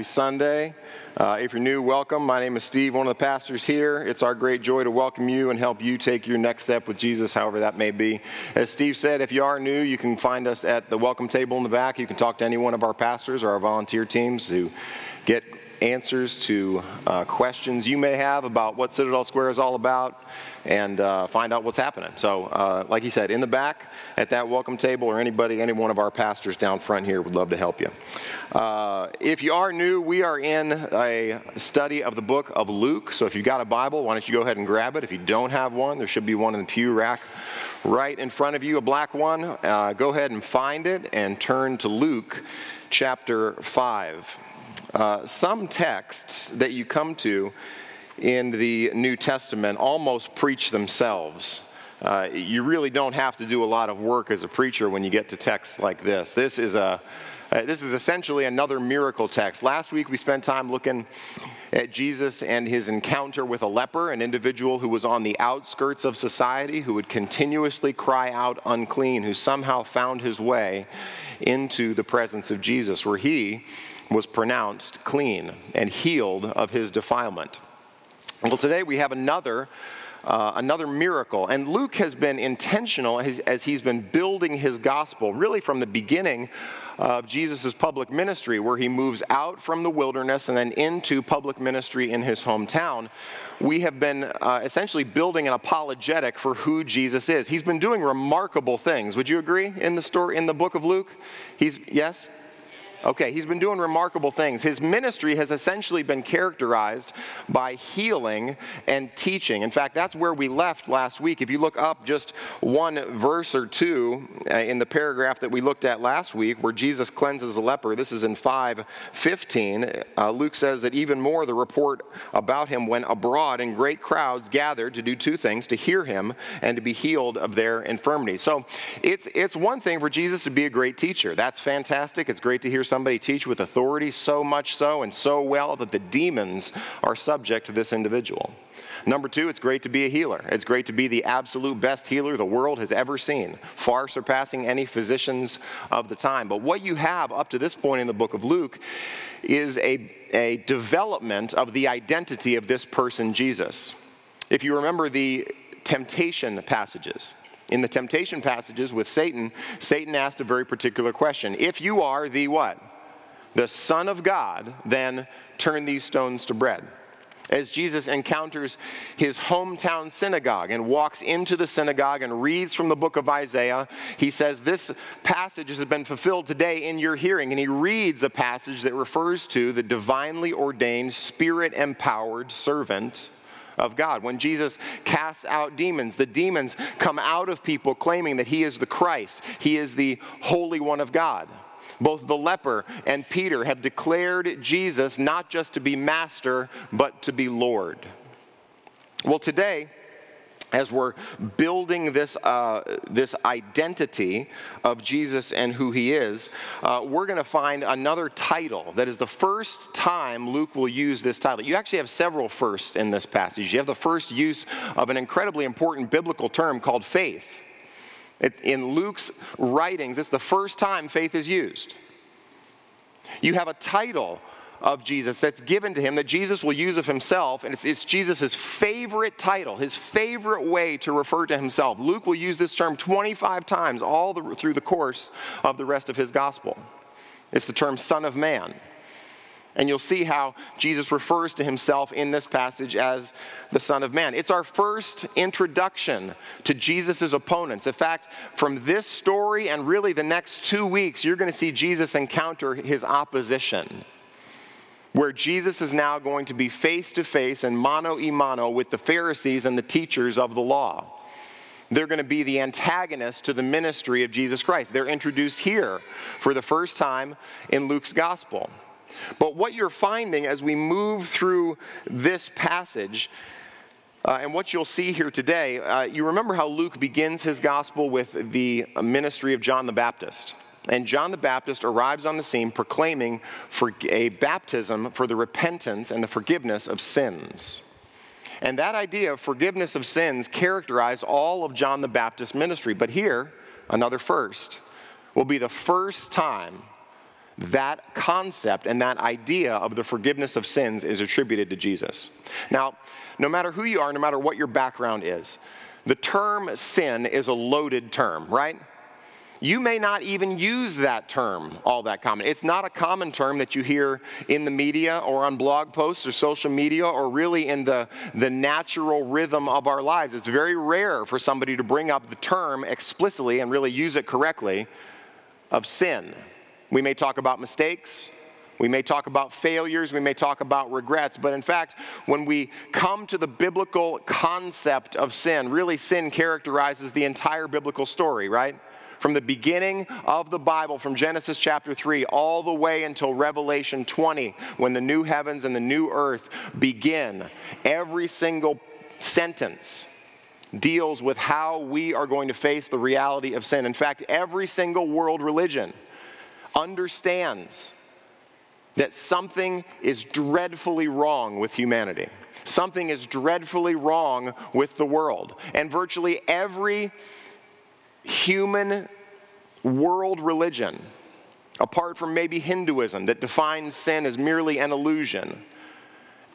Happy Sunday. Uh, if you're new, welcome. My name is Steve, one of the pastors here. It's our great joy to welcome you and help you take your next step with Jesus, however that may be. As Steve said, if you are new, you can find us at the welcome table in the back. You can talk to any one of our pastors or our volunteer teams to get answers to uh, questions you may have about what Citadel Square is all about and uh, find out what's happening. So, uh, like he said, in the back at that welcome table, or anybody, any one of our pastors down front here would love to help you. Uh, if you are new, we are in a study of the book of Luke. So, if you've got a Bible, why don't you go ahead and grab it? If you don't have one, there should be one in the pew rack right in front of you, a black one. Uh, go ahead and find it and turn to Luke chapter 5. Uh, some texts that you come to in the New Testament almost preach themselves. Uh, you really don't have to do a lot of work as a preacher when you get to texts like this. This is a uh, this is essentially another miracle text. Last week we spent time looking at Jesus and his encounter with a leper, an individual who was on the outskirts of society, who would continuously cry out unclean, who somehow found his way into the presence of Jesus, where he was pronounced clean and healed of his defilement. Well, today we have another. Uh, another miracle. And Luke has been intentional as, as, he's been building his gospel, really from the beginning of Jesus' public ministry, where he moves out from the wilderness and then into public ministry in his hometown. We have been uh, essentially building an apologetic for who Jesus is. He's been doing remarkable things. Would you agree in the story in the book of Luke? He's yes. Okay, he's been doing remarkable things. His ministry has essentially been characterized by healing and teaching. In fact, that's where we left last week. If you look up just one verse or two uh, in the paragraph that we looked at last week, where Jesus cleanses a leper, this is in 5:15. Uh, Luke says that even more, the report about him went abroad, and great crowds gathered to do two things: to hear him and to be healed of their infirmity. So, it's it's one thing for Jesus to be a great teacher. That's fantastic. It's great to hear somebody teach with authority, so much so and so well that the demons are subject to this individual. Number two, it's great to be a healer. It's great to be the absolute best healer the world has ever seen, far surpassing any physicians of the time. But what you have up to this point in the book of Luke is a, a development of the identity of this person, Jesus. If you remember the temptation passages, in the temptation passages with Satan, Satan asked a very particular question. If you are the what? The Son of God, then turn these stones to bread. As Jesus encounters his hometown synagogue and walks into the synagogue and reads from the book of Isaiah, he says, This passage has been fulfilled today in your hearing. And he reads a passage that refers to the divinely ordained, spirit empowered servant of God. When Jesus casts out demons, the demons come out of people claiming that he is the Christ, he is the Holy One of God. Both the leper and Peter have declared Jesus not just to be master, but to be Lord. Well, today, as we're building this, uh, this identity of Jesus and who he is, uh, we're going to find another title that is the first time Luke will use this title. You actually have several firsts in this passage. You have the first use of an incredibly important biblical term called faith. It, in Luke's writings, it's the first time faith is used. You have a title of Jesus that's given to him that Jesus will use of himself, and it's, it's Jesus' favorite title, his favorite way to refer to himself. Luke will use this term 25 times all the, through the course of the rest of his gospel. It's the term Son of Man. And you'll see how Jesus refers to himself in this passage as the Son of Man. It's our first introduction to Jesus' opponents. In fact, from this story and really the next two weeks, you're going to see Jesus encounter his opposition where Jesus is now going to be face to face and mano a mano with the Pharisees and the teachers of the law. They're going to be the antagonist to the ministry of Jesus Christ. They're introduced here for the first time in Luke's gospel. But what you're finding as we move through this passage, uh, and what you'll see here today, uh, you remember how Luke begins his gospel with the ministry of John the Baptist. And John the Baptist arrives on the scene proclaiming for a baptism for the repentance and the forgiveness of sins. And that idea of forgiveness of sins characterized all of John the Baptist's ministry. But here, another first, will be the first time that concept and that idea of the forgiveness of sins is attributed to Jesus. Now, no matter who you are, no matter what your background is, the term sin is a loaded term, right? You may not even use that term all that common. It's not a common term that you hear in the media or on blog posts or social media or really in the, the natural rhythm of our lives. It's very rare for somebody to bring up the term explicitly and really use it correctly of sin. We may talk about mistakes. We may talk about failures, we may talk about regrets, but in fact, when we come to the biblical concept of sin, really sin characterizes the entire biblical story, right? From the beginning of the Bible, from Genesis chapter 3 all the way until Revelation 20, when the new heavens and the new earth begin, every single sentence deals with how we are going to face the reality of sin. In fact, every single world religion understands that something is dreadfully wrong with humanity. Something is dreadfully wrong with the world. And virtually every human world religion, apart from maybe Hinduism that defines sin as merely an illusion,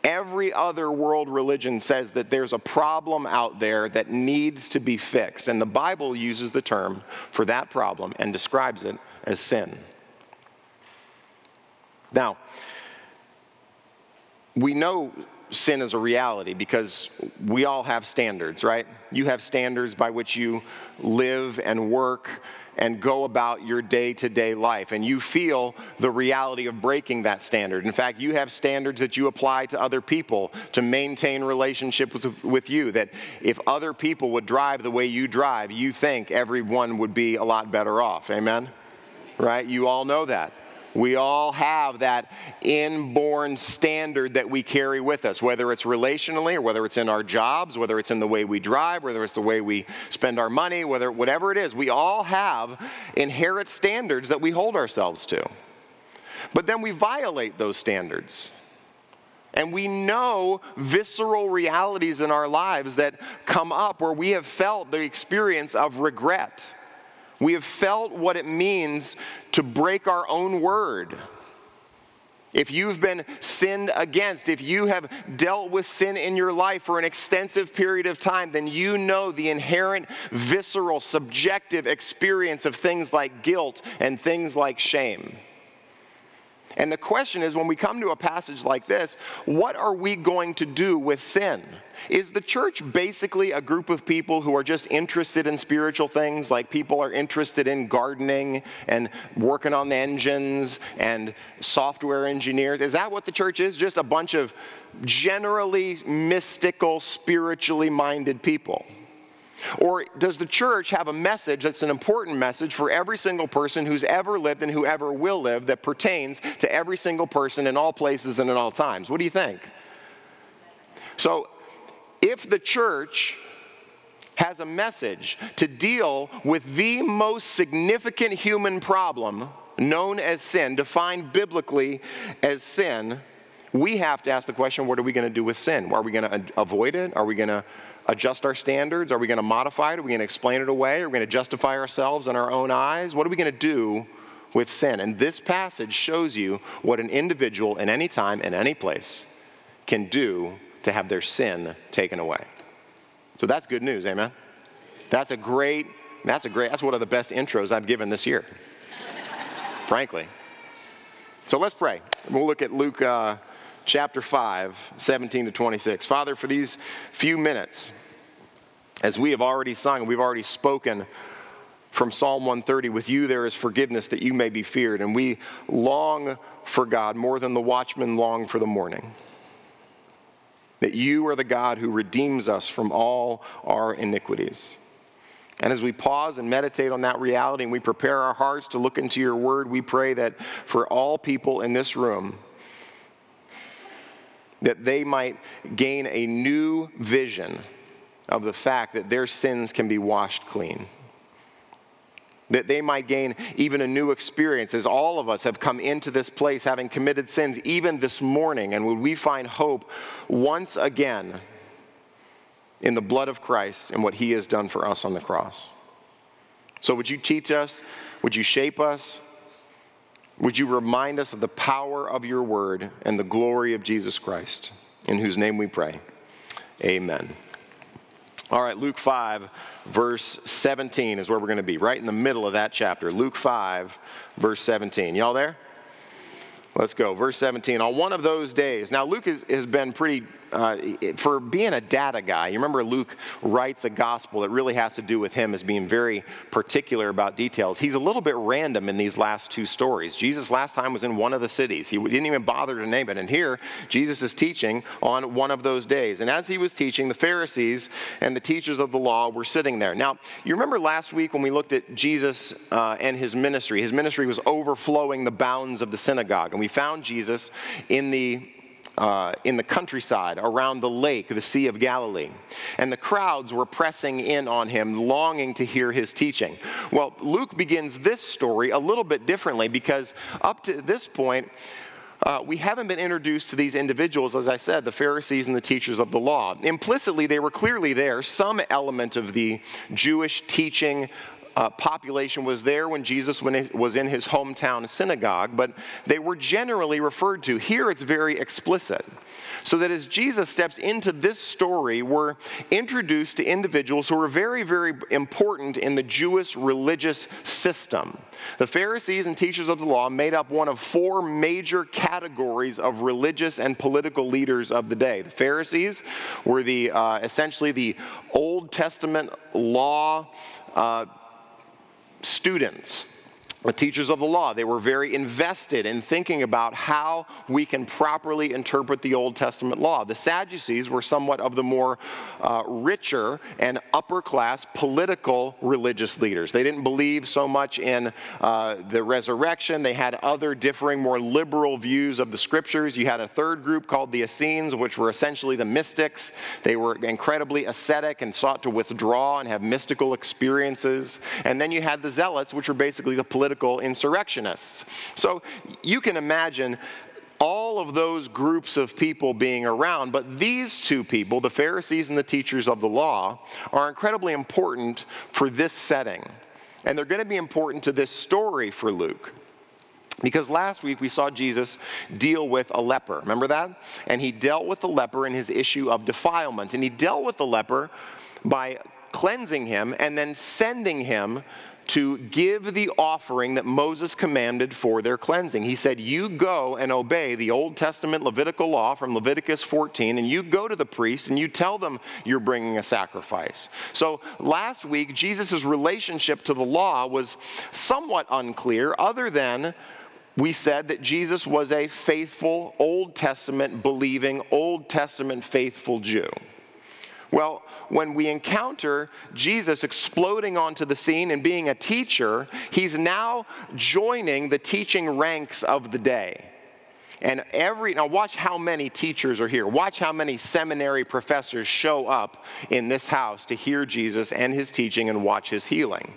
every other world religion says that there's a problem out there that needs to be fixed. And the Bible uses the term for that problem and describes it as sin. Now, we know sin is a reality because we all have standards, right? You have standards by which you live and work and go about your day to day life. And you feel the reality of breaking that standard. In fact, you have standards that you apply to other people to maintain relationships with, with you. That if other people would drive the way you drive, you think everyone would be a lot better off. Amen? Right? You all know that. We all have that inborn standard that we carry with us, whether it's relationally or whether it's in our jobs, whether it's in the way we drive, whether it's the way we spend our money, whether whatever it is. We all have inherent standards that we hold ourselves to. But then we violate those standards. And we know visceral realities in our lives that come up where we have felt the experience of regret we have felt what it means to break our own word. If you've been sinned against, if you have dealt with sin in your life for an extensive period of time, then you know the inherent, visceral, subjective experience of things like guilt and things like shame. And the question is when we come to a passage like this, what are we going to do with sin? Is the church basically a group of people who are just interested in spiritual things, like people are interested in gardening and working on the engines and software engineers? Is that what the church is? Just a bunch of generally mystical, spiritually minded people? Or does the church have a message that's an important message for every single person who's ever lived and whoever will live that pertains to every single person in all places and in all times? What do you think? So, if the church has a message to deal with the most significant human problem known as sin, defined biblically as sin, we have to ask the question what are we going to do with sin? Are we going to avoid it? Are we going to adjust our standards? Are we going to modify it? Are we going to explain it away? Are we going to justify ourselves in our own eyes? What are we going to do with sin? And this passage shows you what an individual in any time, in any place, can do to have their sin taken away. So that's good news, amen? That's a great, that's a great, that's one of the best intros I've given this year, frankly. So let's pray. We'll look at Luke. Uh, chapter 5, 17 to 26. Father, for these few minutes, as we have already sung, we've already spoken from Psalm 130 with you there is forgiveness that you may be feared. And we long for God more than the watchmen long for the morning. That you are the God who redeems us from all our iniquities. And as we pause and meditate on that reality and we prepare our hearts to look into your word, we pray that for all people in this room, that they might gain a new vision of the fact that their sins can be washed clean. That they might gain even a new experience as all of us have come into this place having committed sins even this morning. And would we find hope once again in the blood of Christ and what he has done for us on the cross? So, would you teach us? Would you shape us? Would you remind us of the power of your word and the glory of Jesus Christ, in whose name we pray. Amen. All right, Luke 5, verse 17 is where we're going to be, right in the middle of that chapter. Luke 5, verse 17. Y'all there? Let's go. Verse 17. On one of those days, now Luke has, has been pretty uh, for being a data guy, you remember Luke writes a gospel that really has to do with him as being very particular about details. He's a little bit random in these last two stories. Jesus last time was in one of the cities. He didn't even bother to name it. And here, Jesus is teaching on one of those days. And as he was teaching, the Pharisees and the teachers of the law were sitting there. Now, you remember last week when we looked at Jesus uh, and his ministry? His ministry was overflowing the bounds of the synagogue. And we found Jesus in the uh, in the countryside around the lake, the Sea of Galilee. And the crowds were pressing in on him, longing to hear his teaching. Well, Luke begins this story a little bit differently because up to this point, uh, we haven't been introduced to these individuals, as I said, the Pharisees and the teachers of the law. Implicitly, they were clearly there, some element of the Jewish teaching uh, population was there when Jesus was in his hometown synagogue, but they were generally referred to. Here it's very explicit. So that as Jesus steps into this story, we're introduced to individuals who are very, very important in the Jewish religious system. The Pharisees and teachers of the law made up one of four major categories of religious and political leaders of the day. The Pharisees were the uh, essentially the Old Testament law. Uh, students the teachers of the law. They were very invested in thinking about how we can properly interpret the Old Testament law. The Sadducees were somewhat of the more uh, richer and upper class political religious leaders. They didn't believe so much in uh, the resurrection, they had other differing, more liberal views of the scriptures. You had a third group called the Essenes, which were essentially the mystics. They were incredibly ascetic and sought to withdraw and have mystical experiences. And then you had the Zealots, which were basically the political political insurrectionists. So you can imagine all of those groups of people being around, but these two people, the Pharisees and the teachers of the law, are incredibly important for this setting. And they're going to be important to this story for Luke. Because last week we saw Jesus deal with a leper. Remember that? And he dealt with the leper in his issue of defilement. And he dealt with the leper by cleansing him and then sending him to give the offering that Moses commanded for their cleansing. He said, You go and obey the Old Testament Levitical law from Leviticus 14, and you go to the priest and you tell them you're bringing a sacrifice. So last week, Jesus' relationship to the law was somewhat unclear, other than we said that Jesus was a faithful, Old Testament believing, Old Testament faithful Jew. Well, when we encounter Jesus exploding onto the scene and being a teacher, he's now joining the teaching ranks of the day. And every, now watch how many teachers are here. Watch how many seminary professors show up in this house to hear Jesus and his teaching and watch his healing.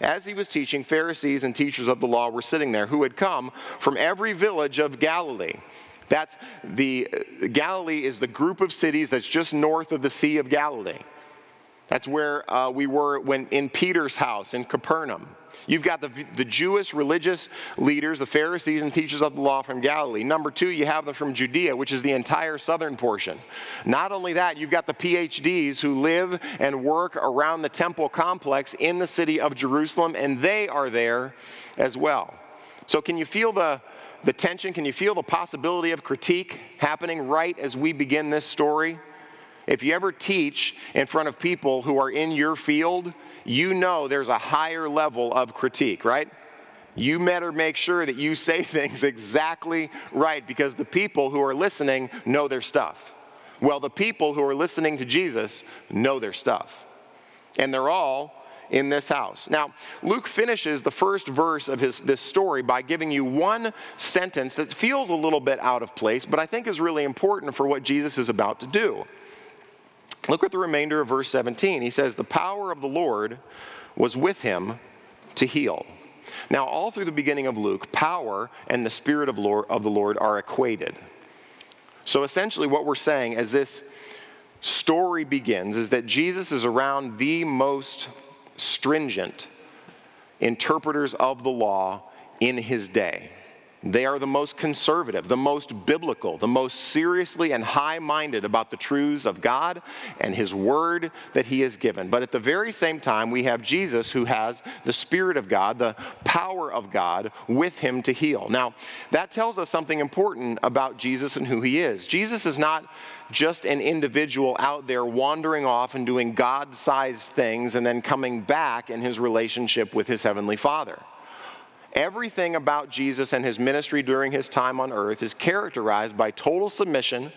As he was teaching, Pharisees and teachers of the law were sitting there who had come from every village of Galilee. That's the Galilee is the group of cities that's just north of the Sea of Galilee. That's where uh, we were when in Peter's house in Capernaum. You've got the, the Jewish religious leaders, the Pharisees and teachers of the law from Galilee. Number two, you have them from Judea, which is the entire southern portion. Not only that, you've got the PhDs who live and work around the temple complex in the city of Jerusalem, and they are there as well. So, can you feel the, the tension? Can you feel the possibility of critique happening right as we begin this story? If you ever teach in front of people who are in your field, you know there's a higher level of critique, right? You better make sure that you say things exactly right because the people who are listening know their stuff. Well, the people who are listening to Jesus know their stuff. And they're all in this house. Now, Luke finishes the first verse of his, this story by giving you one sentence that feels a little bit out of place, but I think is really important for what Jesus is about to do. Look at the remainder of verse 17. He says, The power of the Lord was with him to heal. Now, all through the beginning of Luke, power and the Spirit of, Lord, of the Lord are equated. So essentially, what we're saying as this story begins is that Jesus is around the most stringent interpreters of the law in his day. They are the most conservative, the most biblical, the most seriously and high minded about the truths of God and His Word that He has given. But at the very same time, we have Jesus who has the Spirit of God, the power of God with Him to heal. Now, that tells us something important about Jesus and who He is. Jesus is not just an individual out there wandering off and doing God sized things and then coming back in His relationship with His Heavenly Father. Everything about Jesus and his ministry during his time on earth is characterized by total submission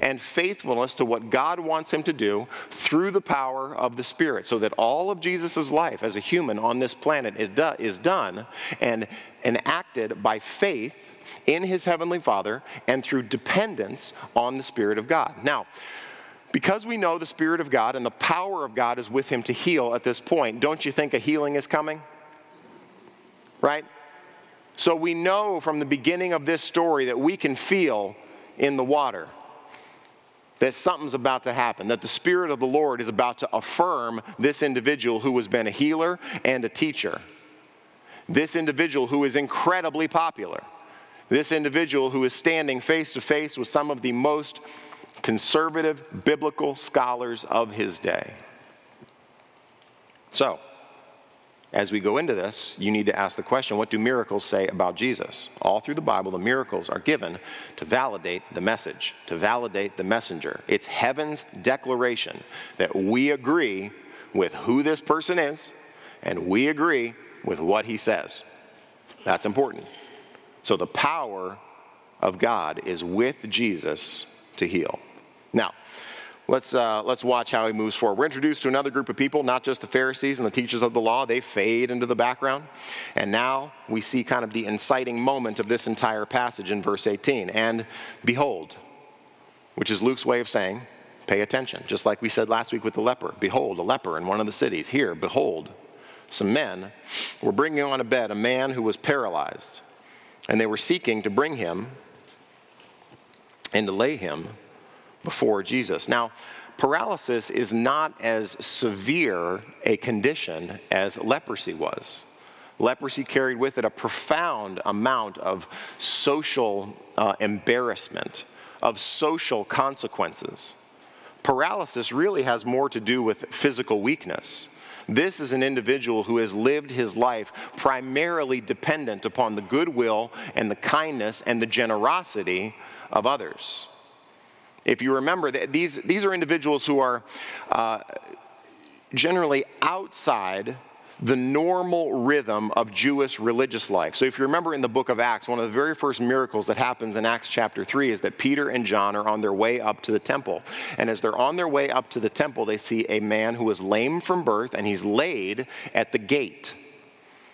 and faithfulness to what God wants him to do through the power of the Spirit, so that all of Jesus' life as a human on this planet is, done and enacted by faith in his Heavenly Father and through dependence on the Spirit of God. Now, because we know the Spirit of God and the power of God is with him to heal at this point, don't you think a healing is coming? Right? So we know from the beginning of this story that we can feel in the water that something's about to happen, that the Spirit of the Lord is about to affirm this individual who has been a healer and a teacher. This individual who is incredibly popular. This individual who is standing face to face with some of the most conservative biblical scholars of his day. So, as we go into this, you need to ask the question what do miracles say about Jesus? All through the Bible, the miracles are given to validate the message, to validate the messenger. It's heaven's declaration that we agree with who this person is and we agree with what he says. That's important. So the power of God is with Jesus to heal. Now, Let's, uh, let's watch how he moves forward. We're introduced to another group of people, not just the Pharisees and the teachers of the law. They fade into the background. And now we see kind of the inciting moment of this entire passage in verse 18. And behold, which is Luke's way of saying, pay attention. Just like we said last week with the leper. Behold, a leper in one of the cities. Here, behold, some men were bringing on a bed a man who was paralyzed. And they were seeking to bring him and to lay him before Jesus. Now, paralysis is not as severe a condition as leprosy was. Leprosy carried with it a profound amount of social uh, embarrassment, of social consequences. Paralysis really has more to do with physical weakness. This is an individual who has lived his life primarily dependent upon the goodwill and the kindness and the generosity of others. If you remember, these, these are individuals who are uh, generally outside the normal rhythm of Jewish religious life. So, if you remember in the book of Acts, one of the very first miracles that happens in Acts chapter 3 is that Peter and John are on their way up to the temple. And as they're on their way up to the temple, they see a man who is lame from birth and he's laid at the gate.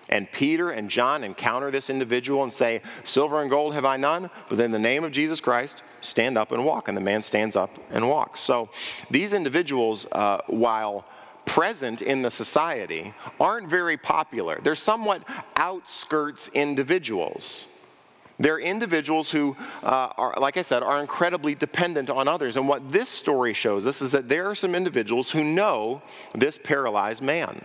And Peter and John encounter this individual and say, Silver and gold have I none, but in the name of Jesus Christ, stand up and walk. And the man stands up and walks. So these individuals, uh, while present in the society, aren't very popular. They're somewhat outskirts individuals. They're individuals who, uh, are, like I said, are incredibly dependent on others. And what this story shows us is that there are some individuals who know this paralyzed man.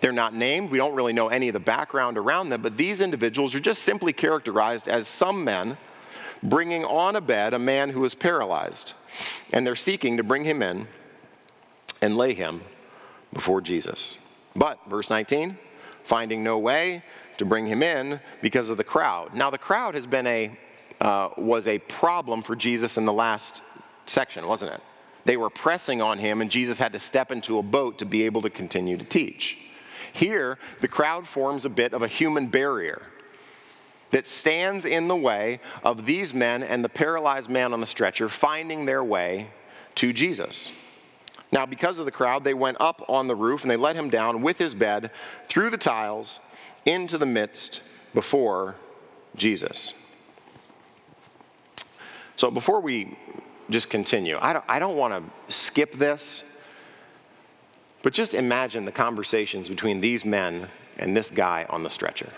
They're not named. We don't really know any of the background around them, but these individuals are just simply characterized as some men bringing on a bed a man who is paralyzed. And they're seeking to bring him in and lay him before Jesus. But, verse 19, finding no way to bring him in because of the crowd. Now, the crowd has been a, uh, was a problem for Jesus in the last section, wasn't it? They were pressing on him, and Jesus had to step into a boat to be able to continue to teach. Here, the crowd forms a bit of a human barrier that stands in the way of these men and the paralyzed man on the stretcher finding their way to Jesus. Now, because of the crowd, they went up on the roof and they let him down with his bed through the tiles into the midst before Jesus. So, before we just continue, I don't, I don't want to skip this but just imagine the conversations between these men and this guy on the stretcher.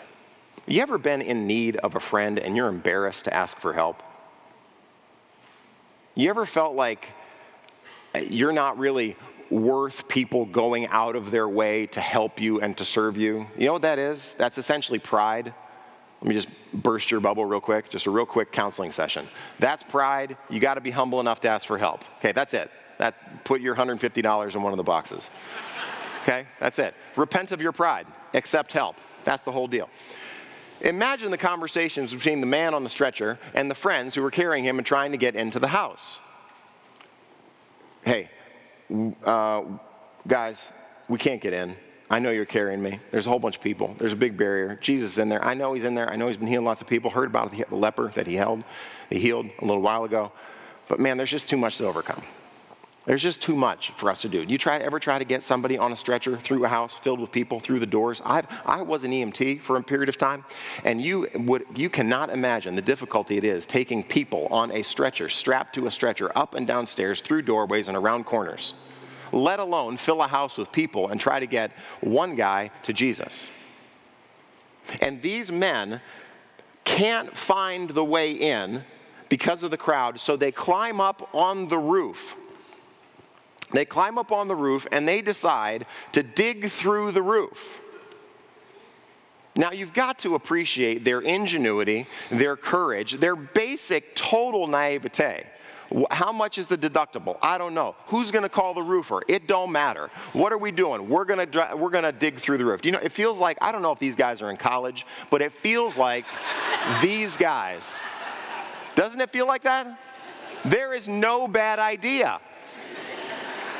You ever been in need of a friend and you're embarrassed to ask for help? You ever felt like uh, you're not really worth people going out of their way to help you and to serve you? You know what that is? That's essentially pride. Let me just burst your bubble real quick, just a real quick counseling session. That's pride. You got to be humble enough to ask for help. Okay, that's it. That put your $150 in one of the boxes. Okay, that's it. Repent of your pride. Accept help. That's the whole deal. Imagine the conversations between the man on the stretcher and the friends who were carrying him and trying to get into the house. Hey, uh, guys, we can't get in. I know you're carrying me. There's a whole bunch of people. There's a big barrier. Jesus is in there. I know he's in there. I know he's been healing lots of people. Heard about the leper that he held, he healed a little while ago. But man, there's just too much to overcome. There's just too much for us to do. Do you try ever try to get somebody on a stretcher through a house filled with people through the doors? i I was an EMT for a period of time, and you would you cannot imagine the difficulty it is taking people on a stretcher, strapped to a stretcher, up and down stairs, through doorways and around corners let alone fill a house with people and try to get one guy to Jesus. And these men can't find the way in because of the crowd, so they climb up on the roof. They climb up on the roof and they decide to dig through the roof. Now, you've got to appreciate their ingenuity, their courage, their basic total naivete. How much is the deductible? I don't know. Who's going to call the roofer? It don't matter. What are we doing? We're going to we're going to dig through the roof. Do you know? It feels like I don't know if these guys are in college, but it feels like these guys. Doesn't it feel like that? There is no bad idea.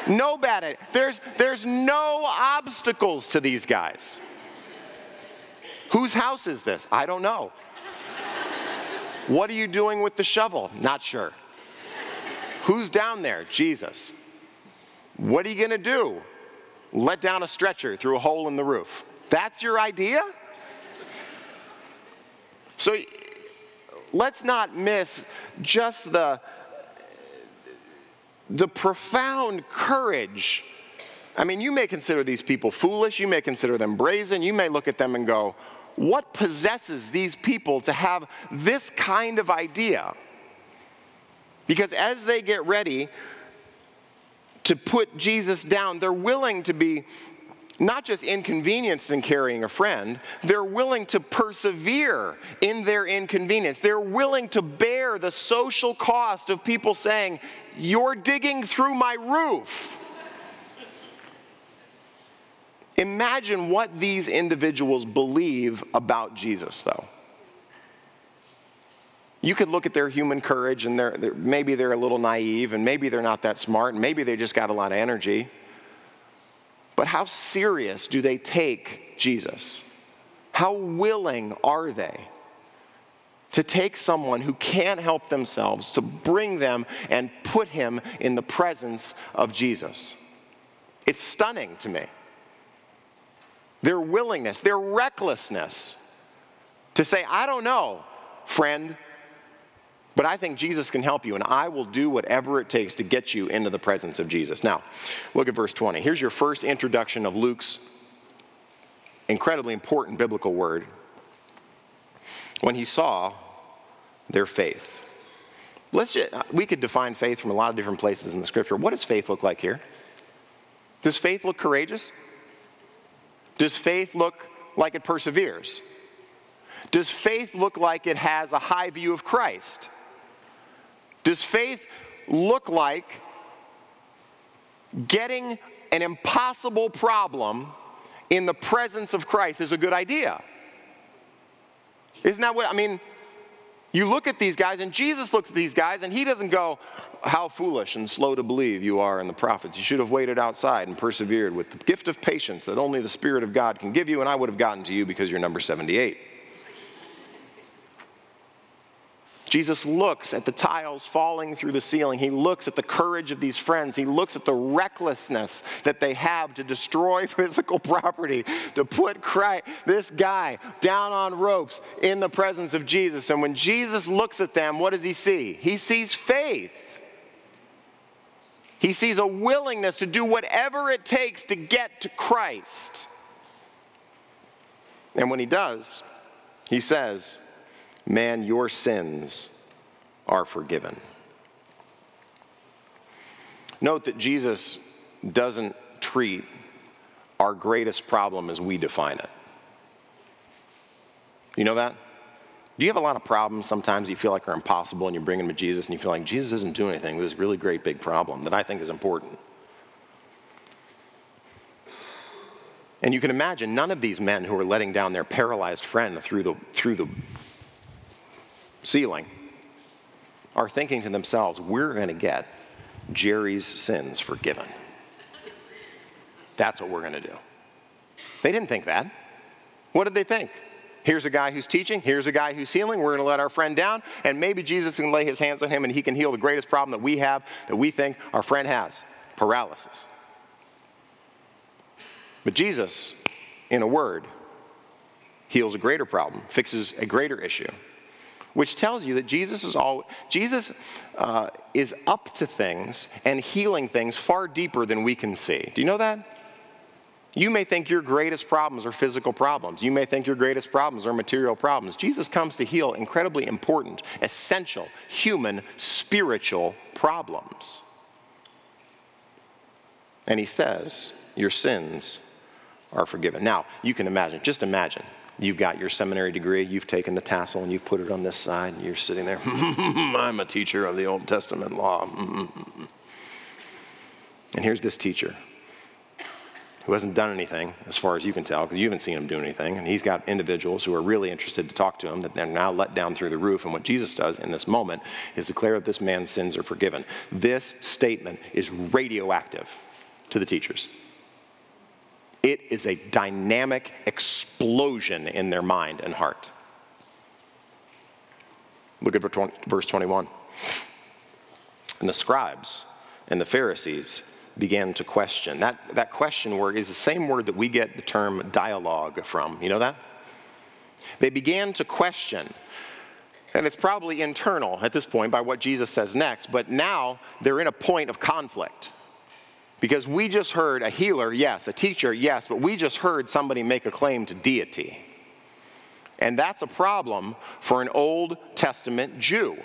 No bad. There's there's no obstacles to these guys. Whose house is this? I don't know. What are you doing with the shovel? Not sure. Who's down there? Jesus. What are you going to do? Let down a stretcher through a hole in the roof. That's your idea? So let's not miss just the, the profound courage. I mean, you may consider these people foolish, you may consider them brazen, you may look at them and go, what possesses these people to have this kind of idea? Because as they get ready to put Jesus down, they're willing to be not just inconvenienced in carrying a friend, they're willing to persevere in their inconvenience. They're willing to bear the social cost of people saying, You're digging through my roof. Imagine what these individuals believe about Jesus, though. You could look at their human courage and they're, they're, maybe they're a little naive and maybe they're not that smart and maybe they just got a lot of energy. But how serious do they take Jesus? How willing are they to take someone who can't help themselves, to bring them and put him in the presence of Jesus? It's stunning to me. Their willingness, their recklessness to say, I don't know, friend, but I think Jesus can help you, and I will do whatever it takes to get you into the presence of Jesus. Now, look at verse 20. Here's your first introduction of Luke's incredibly important biblical word. When he saw their faith. Let's just, uh, we could define faith from a lot of different places in the scripture. What does faith look like here? Does faith look courageous? Does faith look like it perseveres? Does faith look like it has a high view of Christ? Does faith look like getting an impossible problem in the presence of Christ is a good idea? Isn't that what, I mean, you look at these guys, and Jesus looks at these guys, and he doesn't go, How foolish and slow to believe you are in the prophets. You should have waited outside and persevered with the gift of patience that only the Spirit of God can give you, and I would have gotten to you because you're number 78. Jesus looks at the tiles falling through the ceiling. He looks at the courage of these friends. He looks at the recklessness that they have to destroy physical property, to put Christ, this guy down on ropes in the presence of Jesus. And when Jesus looks at them, what does he see? He sees faith. He sees a willingness to do whatever it takes to get to Christ. And when he does, he says, Man, your sins are forgiven. Note that Jesus doesn't treat our greatest problem as we define it. You know that? Do you have a lot of problems sometimes you feel like are impossible and you bring them to Jesus and you feel like Jesus isn't doing anything with this really great big problem that I think is important? And you can imagine none of these men who are letting down their paralyzed friend through the, through the ceiling are thinking to themselves, we're going to get Jerry's sins forgiven. That's what we're going to do. They didn't think that. What did they think? Here's a guy who's teaching. Here's a guy who's healing. We're going to let our friend down, and maybe Jesus can lay his hands on him and he can heal the greatest problem that we have, that we think our friend has paralysis. But Jesus, in a word, heals a greater problem, fixes a greater issue, which tells you that Jesus is all Jesus uh, is up to things and healing things far deeper than we can see. Do you know that? You may think your greatest problems are physical problems. You may think your greatest problems are material problems. Jesus comes to heal incredibly important, essential, human, spiritual problems. And he says, Your sins are forgiven. Now, you can imagine, just imagine, you've got your seminary degree, you've taken the tassel and you've put it on this side, and you're sitting there, I'm a teacher of the Old Testament law. and here's this teacher who hasn't done anything, as far as you can tell, because you haven't seen him do anything. And he's got individuals who are really interested to talk to him that they're now let down through the roof. And what Jesus does in this moment is declare that this man's sins are forgiven. This statement is radioactive to the teachers. It is a dynamic explosion in their mind and heart. Look at verse 21. And the scribes and the Pharisees began to question. That, that question word is the same word that we get the term dialogue from. You know that? They began to question. And it's probably internal at this point by what Jesus says next, but now they're in a point of conflict. Because we just heard a healer, yes, a teacher, yes, but we just heard somebody make a claim to deity. And that's a problem for an Old Testament Jew.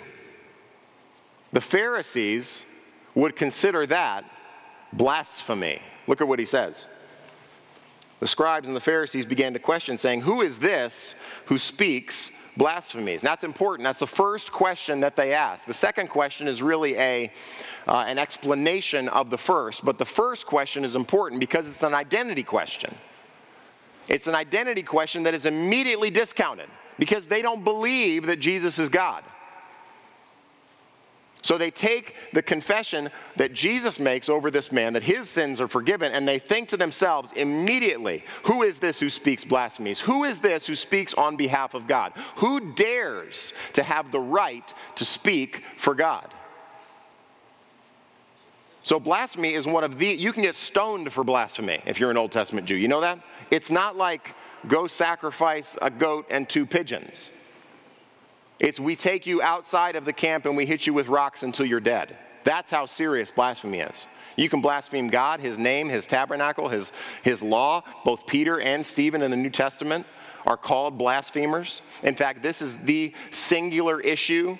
The Pharisees would consider that blasphemy. Look at what he says. The scribes and the Pharisees began to question, saying, Who is this who speaks blasphemies? And that's important. That's the first question that they ask. The second question is really a, uh, an explanation of the first, but the first question is important because it's an identity question. It's an identity question that is immediately discounted because they don't believe that Jesus is God. So they take the confession that Jesus makes over this man, that his sins are forgiven, and they think to themselves immediately, Who is this who speaks blasphemies? Who is this who speaks on behalf of God? Who dares to have the right to speak for God? So, blasphemy is one of the, you can get stoned for blasphemy if you're an Old Testament Jew. You know that? It's not like go sacrifice a goat and two pigeons. It's we take you outside of the camp and we hit you with rocks until you're dead. That's how serious blasphemy is. You can blaspheme God, His name, His tabernacle, His, his law. Both Peter and Stephen in the New Testament are called blasphemers. In fact, this is the singular issue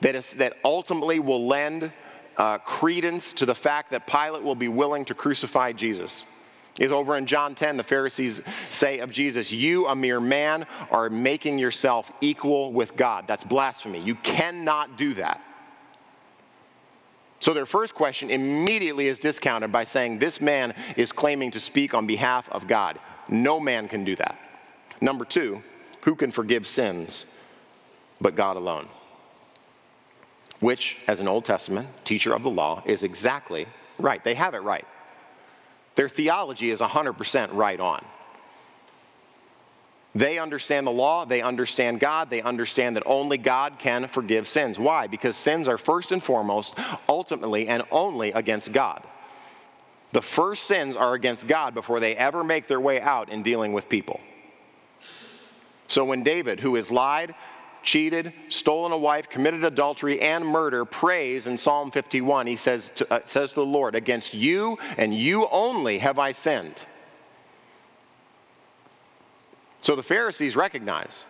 that, is, that ultimately will lend uh, credence to the fact that Pilate will be willing to crucify Jesus is over in John 10, the Pharisees say of Jesus, You, a mere man, are making yourself equal with God. That's blasphemy. You cannot do that. So their first question immediately is discounted by saying, This man is claiming to speak on behalf of God. No man can do that. Number two, who can forgive sins but God alone? Which, as an Old Testament teacher of the law, is exactly right. They have it right. Their theology is 100% right on. They understand the law, they understand God, they understand that only God can forgive sins. Why? Because sins are first and foremost, ultimately, and only against God. The first sins are against God before they ever make their way out in dealing with people. So when David, who has lied, cheated, stolen a wife, committed adultery, and murder, prays in Psalm 51. He says to, uh, says to the Lord, Against you and you only have I sinned. So the Pharisees recognize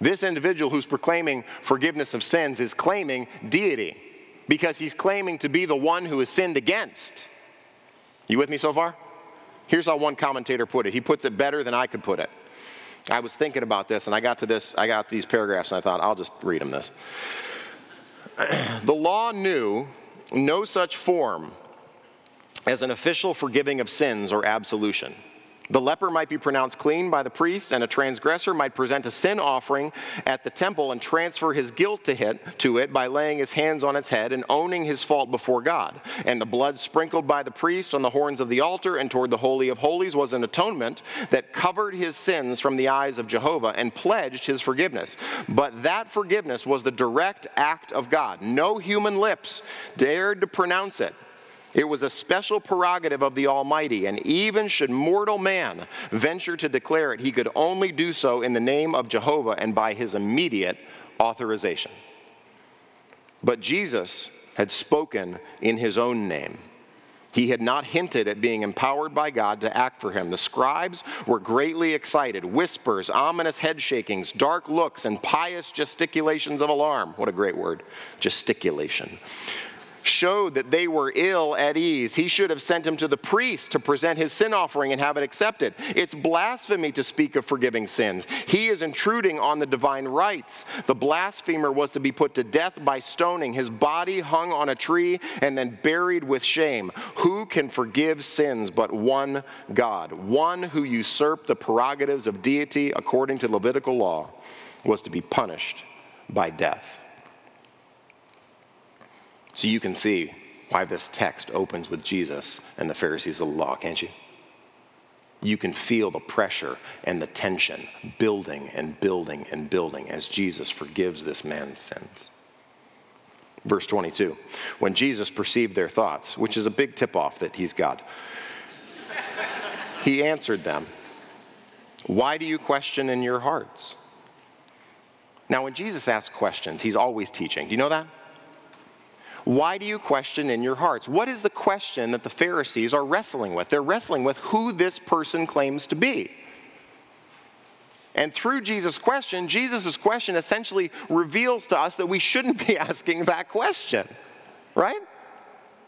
this individual who's proclaiming forgiveness of sins is claiming deity because he's claiming to be the one who is sinned against. You with me so far? Here's how one commentator put it. He puts it better than I could put it. I was thinking about this and I got to this, I got these paragraphs and I thought, I'll just read them this. the law knew no such form as an official forgiving of sins or absolution. The leper might be pronounced clean by the priest, and a transgressor might present a sin offering at the temple and transfer his guilt to it, to it by laying his hands on its head and owning his fault before God. And the blood sprinkled by the priest on the horns of the altar and toward the Holy of Holies was an atonement that covered his sins from the eyes of Jehovah and pledged his forgiveness. But that forgiveness was the direct act of God. No human lips dared to pronounce it. It was a special prerogative of the Almighty, and even should mortal man venture to declare it, he could only do so in the name of Jehovah and by his immediate authorization. But Jesus had spoken in his own name. He had not hinted at being empowered by God to act for him. The scribes were greatly excited. Whispers, ominous head shakings, dark looks, and pious gesticulations of alarm. What a great word, gesticulation showed that they were ill at ease. He should have sent him to the priest to present his sin offering and have it accepted. It's blasphemy to speak of forgiving sins. He is intruding on the divine rights. The blasphemer was to be put to death by stoning, his body hung on a tree and then buried with shame. Who can forgive sins but one God? One who usurped the prerogatives of deity according to Levitical law was to be punished by death. So you can see why this text opens with Jesus and the Pharisees of the law, can't you? You can feel the pressure and the tension building and building and building as Jesus forgives this man's sins. Verse 22 When Jesus perceived their thoughts, which is a big tip off that he's God, he answered them, Why do you question in your hearts? Now, when Jesus asks questions, he's always teaching. Do you know that? Why do you question in your hearts? What is the question that the Pharisees are wrestling with? They're wrestling with who this person claims to be. And through Jesus' question, Jesus' question essentially reveals to us that we shouldn't be asking that question, right?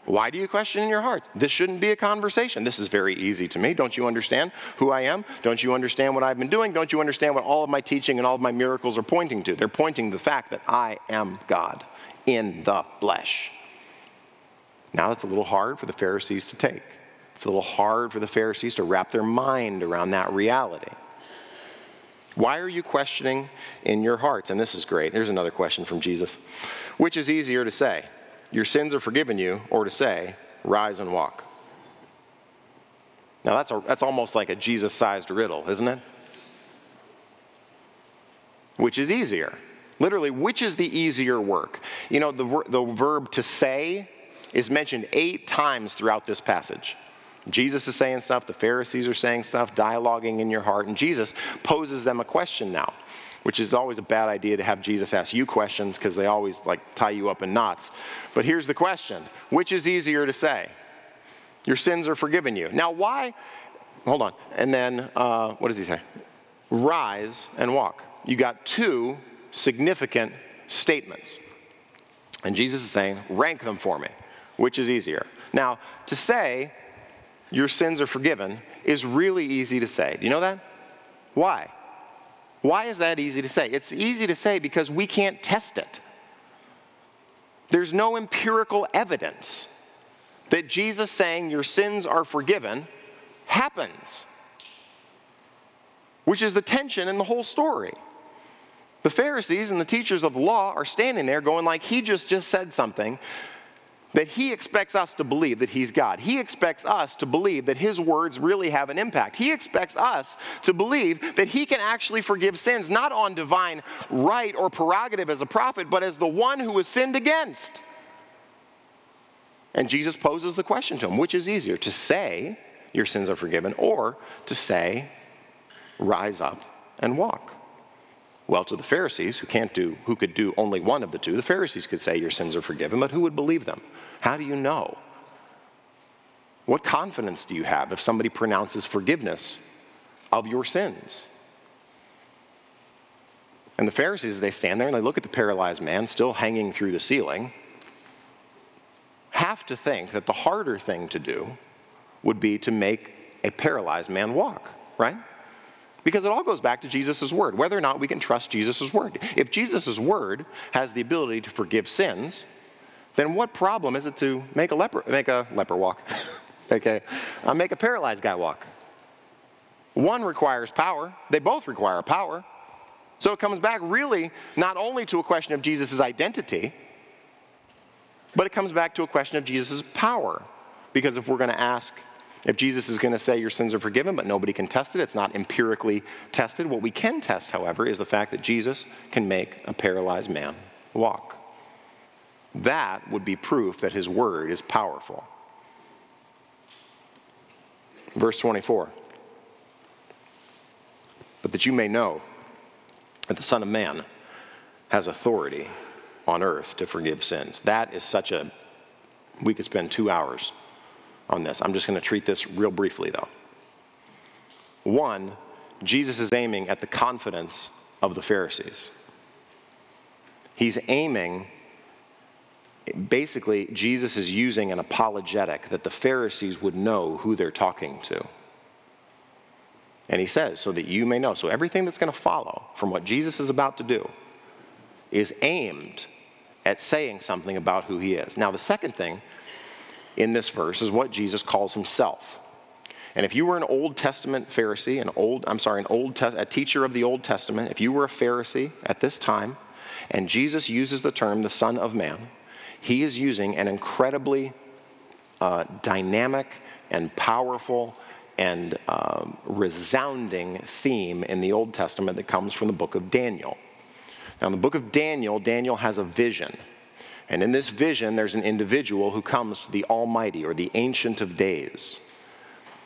Why do you question in your hearts? This shouldn't be a conversation. This is very easy to me. Don't you understand who I am? Don't you understand what I've been doing? Don't you understand what all of my teaching and all of my miracles are pointing to? They're pointing to the fact that I am God in the flesh. Now that's a little hard for the Pharisees to take. It's a little hard for the Pharisees to wrap their mind around that reality. Why are you questioning in your hearts? And this is great. Here's another question from Jesus. Which is easier to say, your sins are forgiven you, or to say, rise and walk? Now that's, a, that's almost like a Jesus sized riddle, isn't it? Which is easier? Literally, which is the easier work? You know, the, the verb to say is mentioned eight times throughout this passage. Jesus is saying stuff, the Pharisees are saying stuff, dialoguing in your heart, and Jesus poses them a question now, which is always a bad idea to have Jesus ask you questions because they always like tie you up in knots. But here's the question which is easier to say? Your sins are forgiven you. Now, why? Hold on. And then, uh, what does he say? Rise and walk. You got two significant statements. And Jesus is saying, rank them for me. Which is easier? Now, to say your sins are forgiven is really easy to say. Do you know that? Why? Why is that easy to say? It's easy to say because we can't test it. There's no empirical evidence that Jesus saying your sins are forgiven happens, which is the tension in the whole story. The Pharisees and the teachers of the law are standing there going like he just just said something that he expects us to believe that he's God. He expects us to believe that his words really have an impact. He expects us to believe that he can actually forgive sins, not on divine right or prerogative as a prophet, but as the one who was sinned against. And Jesus poses the question to him which is easier, to say, Your sins are forgiven, or to say, Rise up and walk? Well, to the Pharisees, who can't do, who could do only one of the two, the Pharisees could say your sins are forgiven, but who would believe them? How do you know? What confidence do you have if somebody pronounces forgiveness of your sins? And the Pharisees, they stand there and they look at the paralyzed man still hanging through the ceiling, have to think that the harder thing to do would be to make a paralyzed man walk, right? Because it all goes back to Jesus' word, whether or not we can trust Jesus' word. If Jesus' word has the ability to forgive sins, then what problem is it to make a leper, make a leper walk? okay, uh, make a paralyzed guy walk? One requires power. They both require power. So it comes back really not only to a question of Jesus' identity, but it comes back to a question of Jesus' power. Because if we're going to ask, if Jesus is going to say your sins are forgiven, but nobody can test it, it's not empirically tested. What we can test, however, is the fact that Jesus can make a paralyzed man walk. That would be proof that his word is powerful. Verse 24. But that you may know that the Son of Man has authority on earth to forgive sins. That is such a, we could spend two hours on this. I'm just going to treat this real briefly, though. One, Jesus is aiming at the confidence of the Pharisees. He's aiming, basically, Jesus is using an apologetic that the Pharisees would know who they're talking to. And he says, so that you may know. So everything that's going to follow from what Jesus is about to do is aimed at saying something about who he is. Now, the second thing in this verse is what Jesus calls himself. And if you were an Old Testament Pharisee, an old, I'm sorry, an Old Test, a teacher of the Old Testament, if you were a Pharisee at this time, and Jesus uses the term the Son of Man, he is using an incredibly uh, dynamic and powerful and um, resounding theme in the Old Testament that comes from the book of Daniel. Now, in the book of Daniel, Daniel has a vision. And in this vision, there's an individual who comes to the Almighty or the Ancient of Days.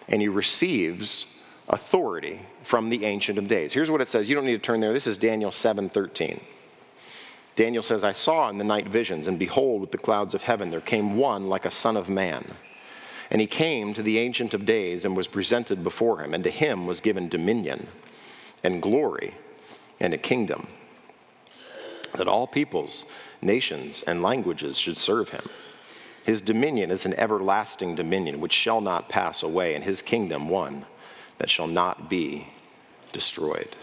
And he receives authority from the Ancient of Days. Here's what it says. You don't need to turn there. This is Daniel 7:13. Daniel says, I saw in the night visions, and behold, with the clouds of heaven there came one like a son of man. And he came to the Ancient of Days and was presented before him, and to him was given dominion and glory and a kingdom, that all peoples, nations, and languages should serve him. His dominion is an everlasting dominion which shall not pass away, and his kingdom one that shall not be destroyed.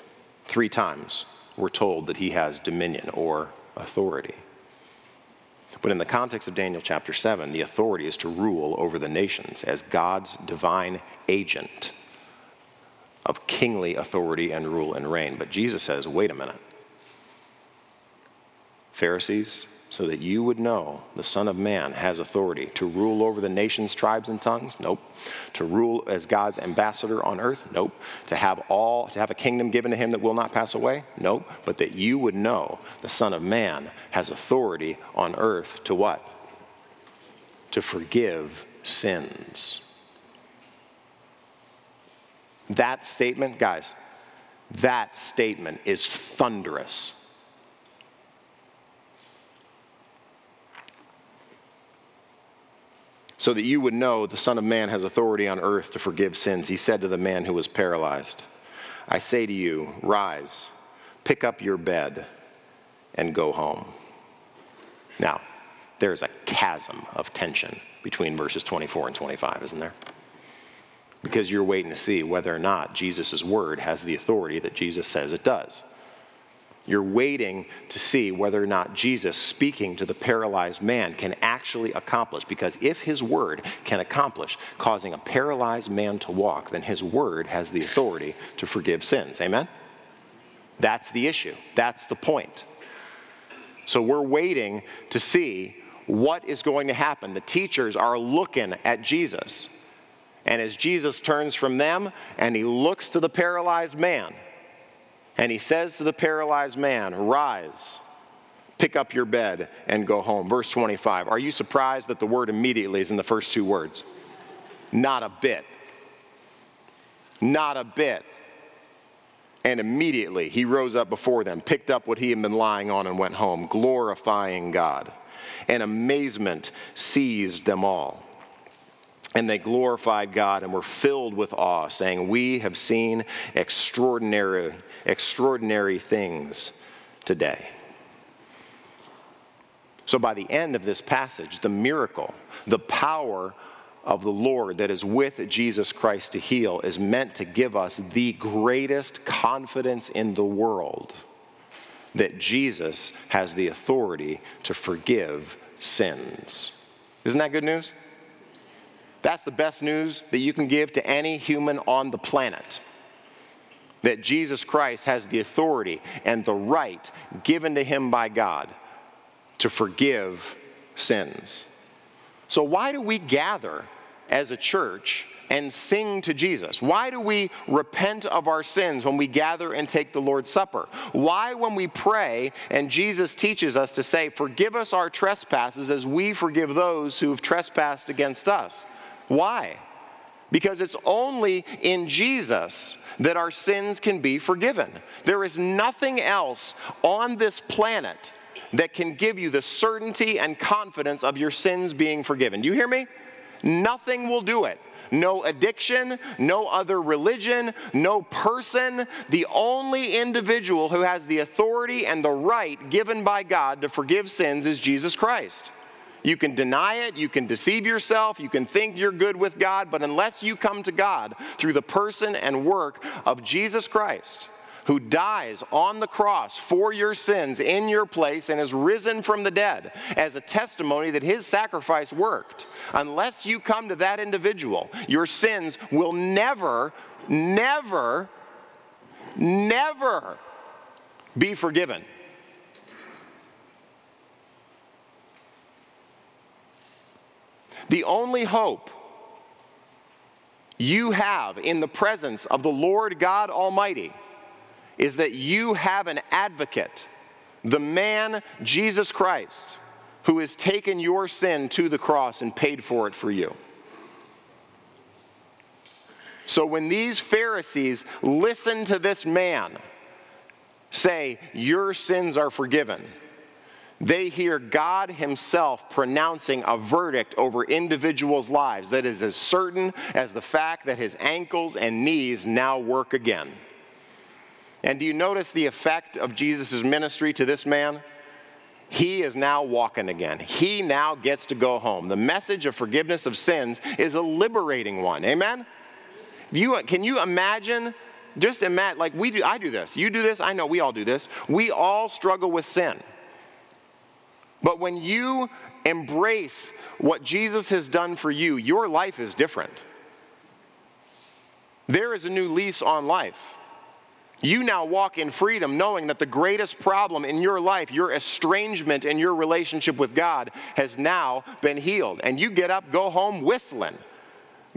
Three times we're told that he has dominion or authority. But in the context of Daniel chapter 7, the authority is to rule over the nations as God's divine agent of kingly authority and rule and reign. But Jesus says, wait a minute. Pharisees, so that you would know the Son of Man has authority to rule over the nations, tribes, and tongues? Nope. To rule as God's ambassador on earth? Nope. To have all, to have a kingdom given to him that will not pass away? Nope. But that you would know the Son of Man has authority on earth to what? To forgive sins. That statement, guys, that statement is thunderous. So that you would know the Son of Man has authority on earth to forgive sins, he said to the man who was paralyzed, I say to you, rise, pick up your bed, and go home. Now, there's a chasm of tension between verses 24 and 25, isn't there? Because you're waiting to see whether or not Jesus' word has the authority that Jesus says it does. You're waiting to see whether or not Jesus speaking to the paralyzed man can actually accomplish. Because if his word can accomplish causing a paralyzed man to walk, then his word has the authority to forgive sins. Amen? That's the issue. That's the point. So we're waiting to see what is going to happen. The teachers are looking at Jesus. And as Jesus turns from them and he looks to the paralyzed man, and he says to the paralyzed man, Rise, pick up your bed, and go home. Verse 25. Are you surprised that the word immediately is in the first two words? Not a bit. Not a bit. And immediately he rose up before them, picked up what he had been lying on, and went home, glorifying God. And amazement seized them all. And they glorified God and were filled with awe, saying, We have seen extraordinary, extraordinary things today. So, by the end of this passage, the miracle, the power of the Lord that is with Jesus Christ to heal is meant to give us the greatest confidence in the world that Jesus has the authority to forgive sins. Isn't that good news? That's the best news that you can give to any human on the planet. That Jesus Christ has the authority and the right given to him by God to forgive sins. So, why do we gather as a church and sing to Jesus? Why do we repent of our sins when we gather and take the Lord's Supper? Why, when we pray and Jesus teaches us to say, Forgive us our trespasses as we forgive those who have trespassed against us? Why? Because it's only in Jesus that our sins can be forgiven. There is nothing else on this planet that can give you the certainty and confidence of your sins being forgiven. Do you hear me? Nothing will do it. No addiction, no other religion, no person. The only individual who has the authority and the right given by God to forgive sins is Jesus Christ. You can deny it, you can deceive yourself, you can think you're good with God, but unless you come to God through the person and work of Jesus Christ, who dies on the cross for your sins in your place and is risen from the dead as a testimony that his sacrifice worked. Unless you come to that individual, your sins will never, never, never be forgiven. The only hope you have in the presence of the Lord God Almighty is that you have an advocate, the man Jesus Christ, who has taken your sin to the cross and paid for it for you. So when these Pharisees listen to this man say, Your sins are forgiven, they hear God Himself pronouncing a verdict over individuals' lives that is as certain as the fact that his ankles and knees now work again. And do you notice the effect of Jesus' ministry to this man? He is now walking again. He now gets to go home. The message of forgiveness of sins is a liberating one. Amen? You, can you imagine? Just imagine, like we do, I do this. You do this, I know we all do this. We all struggle with sin. But when you embrace what Jesus has done for you, your life is different. There is a new lease on life. You now walk in freedom knowing that the greatest problem in your life, your estrangement in your relationship with God, has now been healed. And you get up, go home whistling,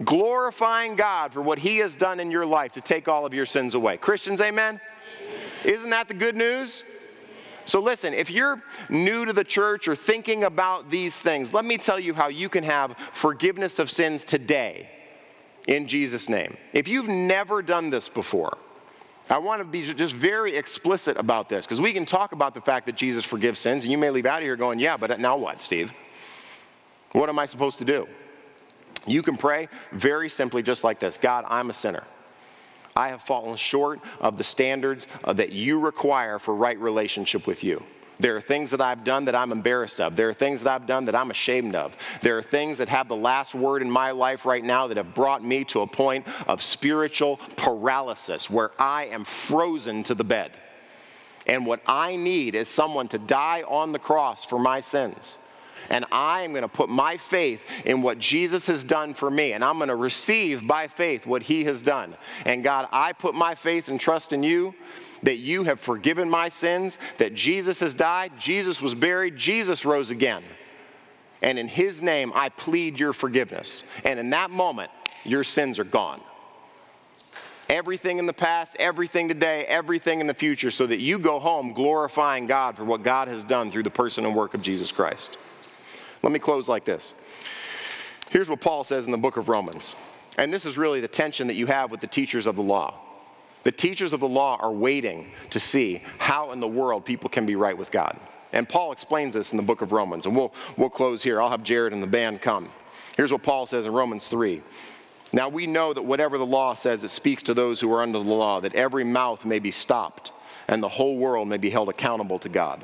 glorifying God for what He has done in your life to take all of your sins away. Christians, amen? amen. Isn't that the good news? So, listen, if you're new to the church or thinking about these things, let me tell you how you can have forgiveness of sins today in Jesus' name. If you've never done this before, I want to be just very explicit about this because we can talk about the fact that Jesus forgives sins, and you may leave out of here going, Yeah, but now what, Steve? What am I supposed to do? You can pray very simply, just like this God, I'm a sinner. I have fallen short of the standards uh, that you require for right relationship with you. There are things that I've done that I'm embarrassed of. There are things that I've done that I'm ashamed of. There are things that have the last word in my life right now that have brought me to a point of spiritual paralysis where I am frozen to the bed. And what I need is someone to die on the cross for my sins. And I am going to put my faith in what Jesus has done for me. And I'm going to receive by faith what he has done. And God, I put my faith and trust in you that you have forgiven my sins, that Jesus has died, Jesus was buried, Jesus rose again. And in his name, I plead your forgiveness. And in that moment, your sins are gone. Everything in the past, everything today, everything in the future, so that you go home glorifying God for what God has done through the person and work of Jesus Christ. Let me close like this. Here's what Paul says in the book of Romans. And this is really the tension that you have with the teachers of the law. The teachers of the law are waiting to see how in the world people can be right with God. And Paul explains this in the book of Romans. And we'll, we'll close here. I'll have Jared and the band come. Here's what Paul says in Romans 3. Now we know that whatever the law says, it speaks to those who are under the law, that every mouth may be stopped and the whole world may be held accountable to God.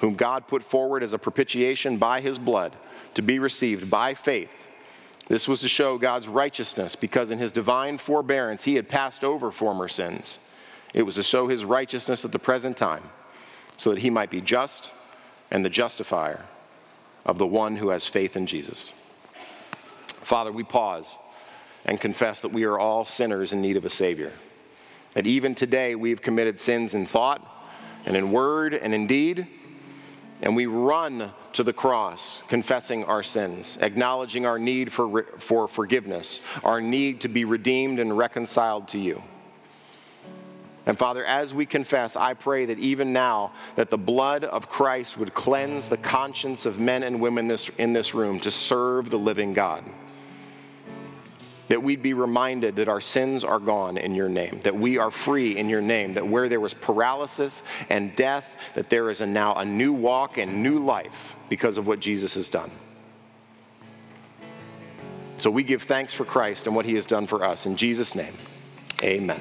whom God put forward as a propitiation by his blood to be received by faith this was to show God's righteousness because in his divine forbearance he had passed over former sins. It was to show his righteousness at the present time so that he might be just and the justifier of the one who has faith in Jesus. Father, we pause and confess that we are all sinners in need of a Savior. That even today we've committed sins in thought and in word and in deed and we run to the cross, confessing our sins, acknowledging our need for, for forgiveness, our need to be redeemed and reconciled to you. And Father, as we confess, I pray that even now that the blood of Christ would cleanse the conscience of men and women this, in this room to serve the living God that we'd be reminded that our sins are gone in your name, that we are free in your name, that where there was paralysis and death, that there is a now a new walk and new life because of what Jesus has done. So we give thanks for Christ and what he has done for us. In Jesus' name, amen.